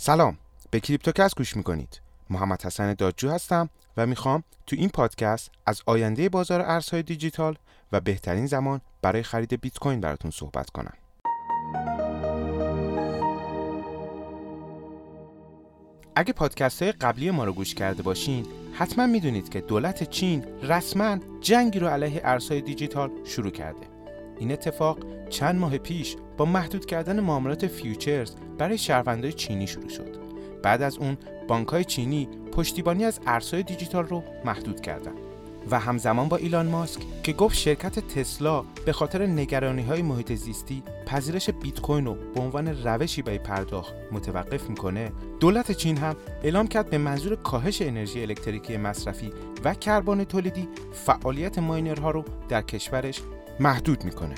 سلام. به کریپتوکس گوش می‌کنید. محمد حسن دادجو هستم و می‌خوام تو این پادکست از آینده بازار ارزهای دیجیتال و بهترین زمان برای خرید بیت کوین براتون صحبت کنم. اگه پادکست های قبلی ما رو گوش کرده باشین حتما می‌دونید که دولت چین رسما جنگی رو علیه ارزهای دیجیتال شروع کرده. این اتفاق چند ماه پیش با محدود کردن معاملات futures برای شهروندای چینی شروع شد. بعد از اون بانکهای چینی پشتیبانی از ارزهای دیجیتال رو محدود کردند. و همزمان با ایلان ماسک که گفت شرکت تسلا به خاطر نگرانی های محیط زیستی پذیرش بیت کوین رو به عنوان روشی برای پرداخت متوقف می‌کنه دولت چین هم اعلام کرد به منظور کاهش انرژی الکتریکی مصرفی و کربن تولیدی فعالیت ماینرها رو در کشورش محدود می‌کنه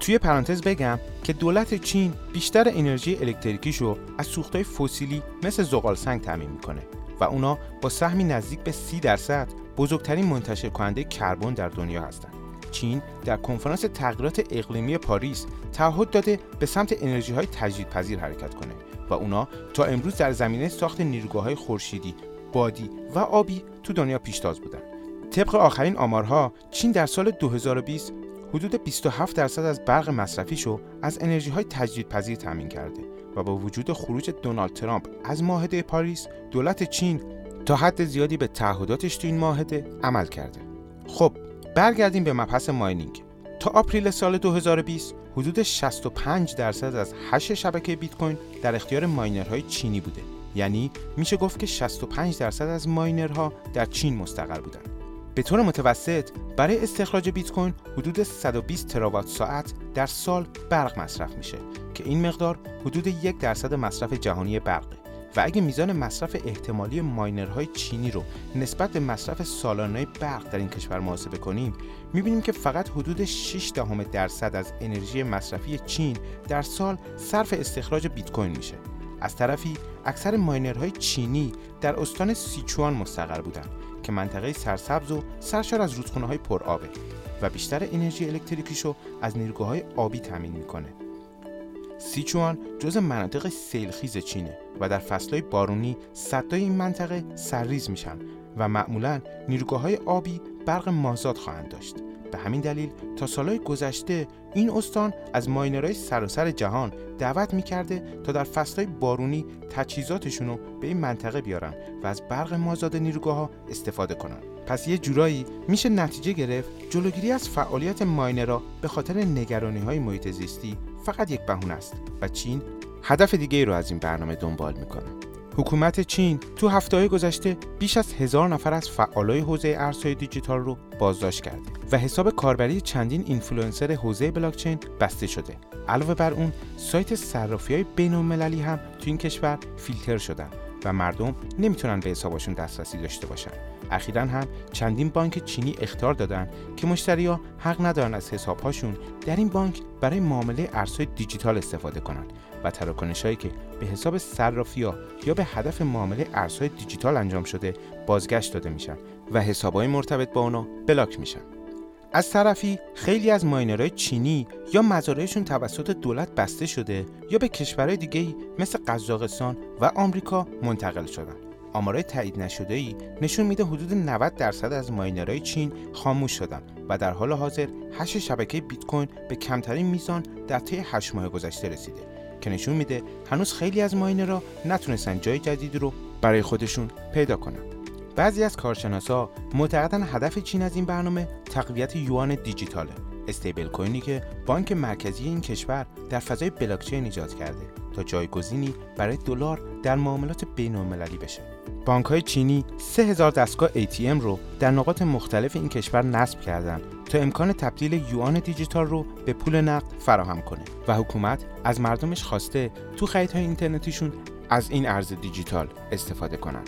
توی پرانتز بگم که دولت چین بیشتر انرژی الکتریکیشو از سوختهای فسیلی مثل زغال سنگ تامین می‌کنه و اونا با سهمی نزدیک به 30 درصد بزرگترین منتشر کننده کربن در دنیا هستند. چین در کنفرانس تغییرات اقلیمی پاریس تعهد داده به سمت انرژی های تجدیدپذیر حرکت کنه و اونا تا امروز در زمینه ساخت نیروگاه های خورشیدی، بادی و آبی تو دنیا پیشتاز بودن. طبق آخرین آمارها چین در سال 2020 حدود 27 درصد از برق مصرفیشو از انرژی های تجدیدپذیر تامین کرده و با وجود خروج دونالد ترامپ از معاهده پاریس دولت چین تا حد زیادی به تعهداتش تو این معاهده عمل کرده. خب برگردیم به مبحث mining. تا April سال 2020 حدود 65 درصد از هش شبکه بیت کوین در اختیار ماینرهای چینی بوده. یعنی میشه گفت که 65 درصد از ماینرها در چین مستقر بودند. به طور متوسط برای استخراج بیت کوین حدود 120 تراوات ساعت در سال برق مصرف میشه که این مقدار حدود یک درصد مصرف جهانی برقه و اگه میزان مصرف احتمالی ماینرهای چینی رو نسبت به مصرف سالانه برق در این کشور محاسبه کنیم می‌بینیم که فقط حدود 6 دهم درصد از انرژی مصرفی چین در سال صرف استخراج بیت کوین میشه. از طرفی اکثر ماینرهای چینی در استان سیچوان مستقر بودند که منطقه سرسبز و سرشار از رودخونه های پرآبه و بیشتر انرژی الکتریکیشو از نیروگاه های آبی تامین می‌کنه. سیچوان جز مناطق سیلخیز چینه و در فصلهای بارونی صدای این منطقه سرریز میشن و معمولا نیروگاه های آبی برق مازاد خواهند داشت. به همین دلیل تا سالهای گذشته این استان از ماینرهای سراسر جهان دعوت می‌کرده تا در فصلهای بارونی تجهیزاتشون رو به این منطقه بیارن و از برق مازاد نیروگاه ها استفاده کنن. پس یه جورایی میشه نتیجه گرفت جلوگیری از فعالیت ماینرها به خاطر نگرانی های محیط زیستی فقط یک بهونه است و چین هدف دیگه رو از این برنامه دنبال می‌کنه. حکومت چین تو هفته های گذشته بیش از هزار نفر از فعالای حوزه ارزهای دیجیتال رو بازداشت کرده و حساب کاربری چندین اینفلوئنسر حوزه بلاکچین بسته شده. علاوه بر اون سایت صرافی های بین المللی هم تو این کشور فیلتر شدن و مردم نمی‌تونن به حسابشون دسترسی داشته باشن. اخیرا هم چندین بانک چینی اختار دادن که مشتریا حق ندارن از حسابهاشون در این بانک برای معامله ارزهای دیجیتال استفاده کنند و تراکنش هایی که به حساب صرافیا یا به هدف معامله ارزهای دیجیتال انجام شده بازگشت داده میشن و حسابهای مرتبط با اونا بلاک میشن. از طرفی خیلی از ماینرهای چینی یا مزارعشون توسط دولت بسته شده یا به کشورهای دیگه مثل قزاقستان و آمریکا منتقل شدن. آمارای تایید نشده ای نشون میده حدود 90 درصد از ماینرهای چین خاموش شدن و در حال حاضر هش شبکه بیت کوین به کمترین میزان در طی 8 ماه گذشته رسیده. که نشون میده هنوز خیلی از ماینرها نتونستن جای جدیدی رو برای خودشون پیدا کنن. بعضی از کارشناسا معتقدن هدف چین از این برنامه تقویت یوان دیجیتاله استیبل کوینی که بانک مرکزی این کشور در فضای بلاکچین ایجاد کرده تا جایگزینی برای دلار در معاملات بین‌المللی بشه. بانک های چینی 3000 دستگاه ATM رو در نقاط مختلف این کشور نصب کردند تا امکان تبدیل یوان دیجیتال رو به پول نقد فراهم کنه و حکومت از مردمش خواسته تو خریدهای اینترنتیشون از این ارز دیجیتال استفاده کنن.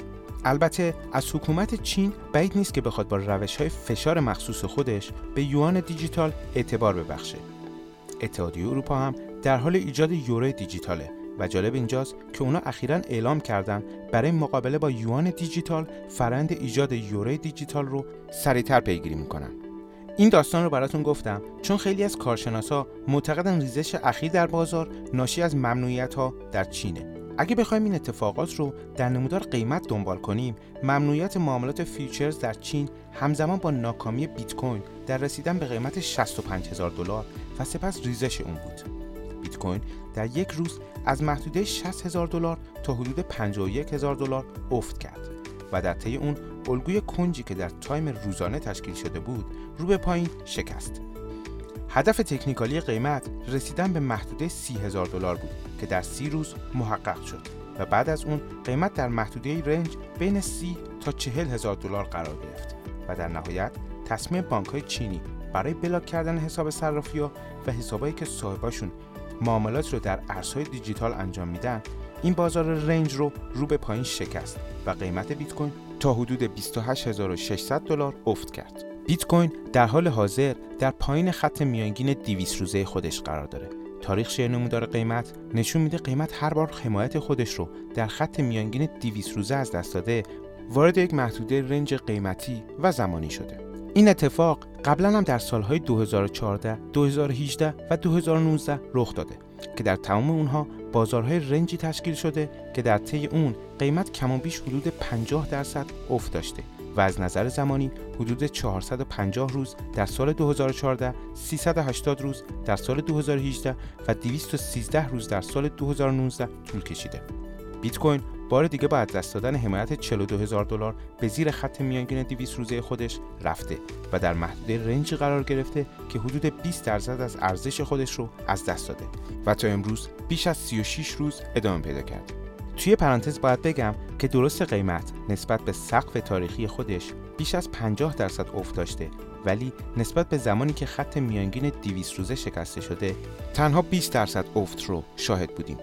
البته از حکومت چین بعید نیست که بخواد با روش های فشار مخصوص خودش به یوان دیجیتال اعتبار ببخشه. اتحادیه اروپا هم در حال ایجاد یورو دیجیتاله و جالب اینجاست که اونا اخیرا اعلام کردن برای مقابله با یوان دیجیتال فرند ایجاد یورو دیجیتال رو سریعتر پیگیری می‌کنن. این داستان رو براتون گفتم چون خیلی از کارشناسا معتقدن ریزش اخیر در بازار ناشی از ممنوعیت ها در چینه اگه بخوایم این اتفاقات رو در نمودار قیمت دنبال کنیم ممنوعیت معاملات futures در چین همزمان با ناکامی بیت کوین در رسیدن به قیمت 65 هزار دلار و سپس ریزش اون بود بیت کوین در یک روز از محدوده 60 هزار دلار تا حدود 51 هزار دلار افت کرد و در طی اون الگوی کنجی که در تایم روزانه تشکیل شده بود رو به پایین شکست. هدف تکنیکالی قیمت رسیدن به محدوده 30 هزار دلار بود که در سی روز محقق شد و بعد از اون قیمت در محدوده رنج بین 30 تا 40 هزار دلار قرار گرفت و در نهایت تصمیم بانک چینی برای بلاک کردن حساب صرافی و حسابایی که صاحباشون معاملات رو در ارزهای دیجیتال انجام میدن این بازار رنج رو رو به پایین شکست و قیمت بیت کوین تا حدود 28600 دلار افت کرد. بیت کوین در حال حاضر در پایین خط میانگین 200 روزه خودش قرار داره. تاریخ شیر نمودار قیمت نشون میده قیمت هر بار حمایت خودش رو در خط میانگین 200 روزه از دست داده وارد یک محدوده رنج قیمتی و زمانی شده. این اتفاق قبلا هم در سالهای 2014, 2018 و 2019 رخ داده که در تمام اونها بازارهای رنجی تشکیل شده که در طی اون قیمت کم و بیش حدود 50 درصد افت داشته و از نظر زمانی حدود 450 روز در سال 2014 380 روز در سال 2018 و 213 روز در سال 2019 طول کشیده. بیت کوین بار دیگه با دست دادن حمایت 42 هزار دلار به زیر خط میانگین 200 روزه خودش رفته و در محدوده رنجی قرار گرفته که حدود 20 درصد از ارزش خودش رو از دست داده و تا امروز بیش از 36 روز ادامه پیدا کرده. توی پرانتز باید بگم که درست قیمت نسبت به سقف تاریخی خودش بیش از 50 درصد افت داشته ولی نسبت به زمانی که خط میانگین 200 روزه شکسته شده تنها 20 درصد افت رو شاهد بودیم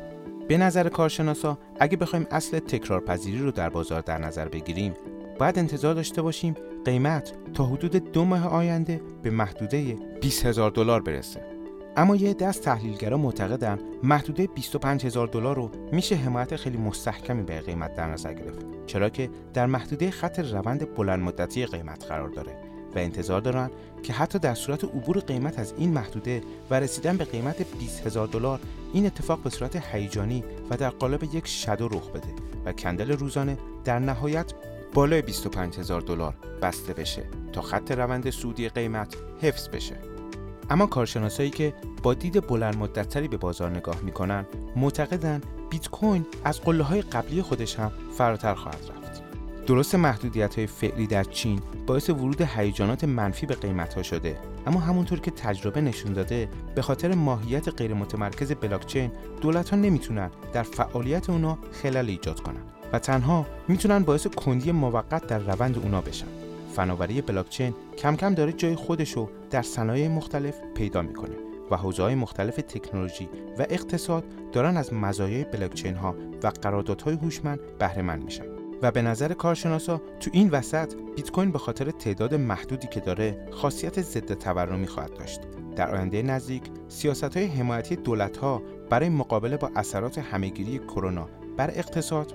به نظر کارشناسا اگه بخوایم اصل تکرارپذیری رو در بازار در نظر بگیریم باید انتظار داشته باشیم قیمت تا حدود دو ماه آینده به محدوده 20 هزار دلار برسه. اما یه دست تحلیلگرا معتقدن محدوده 25 هزار دلار رو میشه حمایت خیلی مستحکمی به قیمت در نظر گرفت. چرا که در محدوده خط روند بلند مدتی قیمت قرار داره و انتظار دارن که حتی در صورت عبور قیمت از این محدوده و رسیدن به قیمت 20 هزار دلار این اتفاق به صورت هیجانی و در قالب یک شدو رخ بده و کندل روزانه در نهایت بالای 25 هزار دلار بسته بشه تا خط روند سودی قیمت حفظ بشه. اما کارشناسایی که با دید بلند مدتتری به بازار نگاه می‌کنن معتقدن بیت کوین از قله های قبلی خودش هم فراتر خواهد رفت. درست محدودیت های فعلی در چین باعث ورود هیجانات منفی به قیمت ها شده. اما همونطور که تجربه نشون داده به خاطر ماهیت غیر متمرکز بلاکچین دولت ها نمی‌تونن در فعالیت اونا خلل ایجاد کنن و تنها می‌تونن باعث کندی موقت در روند اونا بشن. فناوری بلاکچین کم کم داره جای خودشو در صنایع مختلف پیدا می‌کنه و حوزه‌های مختلف تکنولوژی و اقتصاد دارن از مزایای بلاکچین ها و قراردادهای هوشمند بهره مند میشن. و به نظر کارشناسا تو این وسط بیت کوین به خاطر تعداد محدودی که داره خاصیت ضد تورمی خواهد داشت. در آینده نزدیک سیاست های حمایتی دولت ها برای مقابله با اثرات همهگیری کرونا بر اقتصاد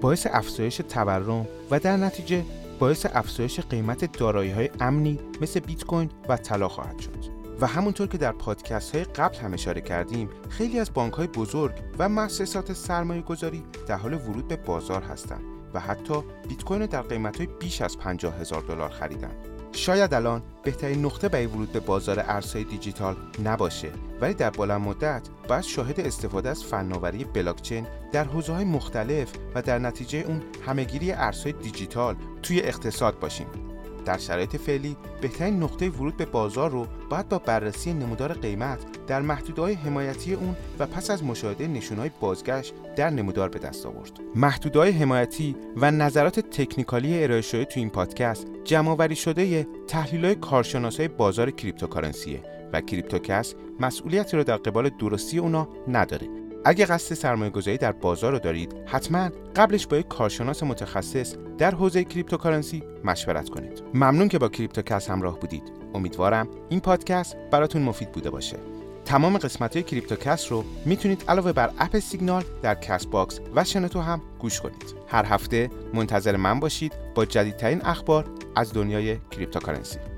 باعث افزایش تورم و در نتیجه باعث افزایش قیمت دارایی های امنی مثل بیت کوین و طلا خواهد شد. و همونطور که در پادکست های قبل هم اشاره کردیم خیلی از بانک های بزرگ و مؤسسات سرمایه گذاری در حال ورود به بازار هستند. و حتی بیت کوین در قیمت های بیش از 50 هزار دلار خریدن. شاید الان بهترین نقطه برای ورود به بازار ارزهای دیجیتال نباشه ولی در بلند مدت باید شاهد استفاده از فناوری بلاکچین در حوزه های مختلف و در نتیجه اون همهگیری ارزهای دیجیتال توی اقتصاد باشیم در شرایط فعلی بهترین نقطه ورود به بازار رو باید با بررسی نمودار قیمت در محدودهای حمایتی اون و پس از مشاهده نشونهای بازگشت در نمودار به دست آورد. محدودهای حمایتی و نظرات تکنیکالی ارائه شده تو این پادکست جمعآوری شده تحلیل‌های کارشناسای بازار cryptocurrency ه و کریپتوکست مسئولیتی رو در قبال درستی اونا نداره اگه قصد سرمایه گذاری در بازار رو دارید حتما قبلش با یک کارشناس متخصص در حوزه cryptocurrency مشورت کنید. ممنون که با کریپتوکست همراه بودید. امیدوارم این پادکست براتون مفید بوده باشه. تمام قسمت های کریپتوکست رو می‌تونید علاوه بر اپ سیگنال در کست باکس و شنوتو هم گوش کنید. هر هفته منتظر من باشید با جدیدترین اخبار از دنیای کریپتوکارنسی.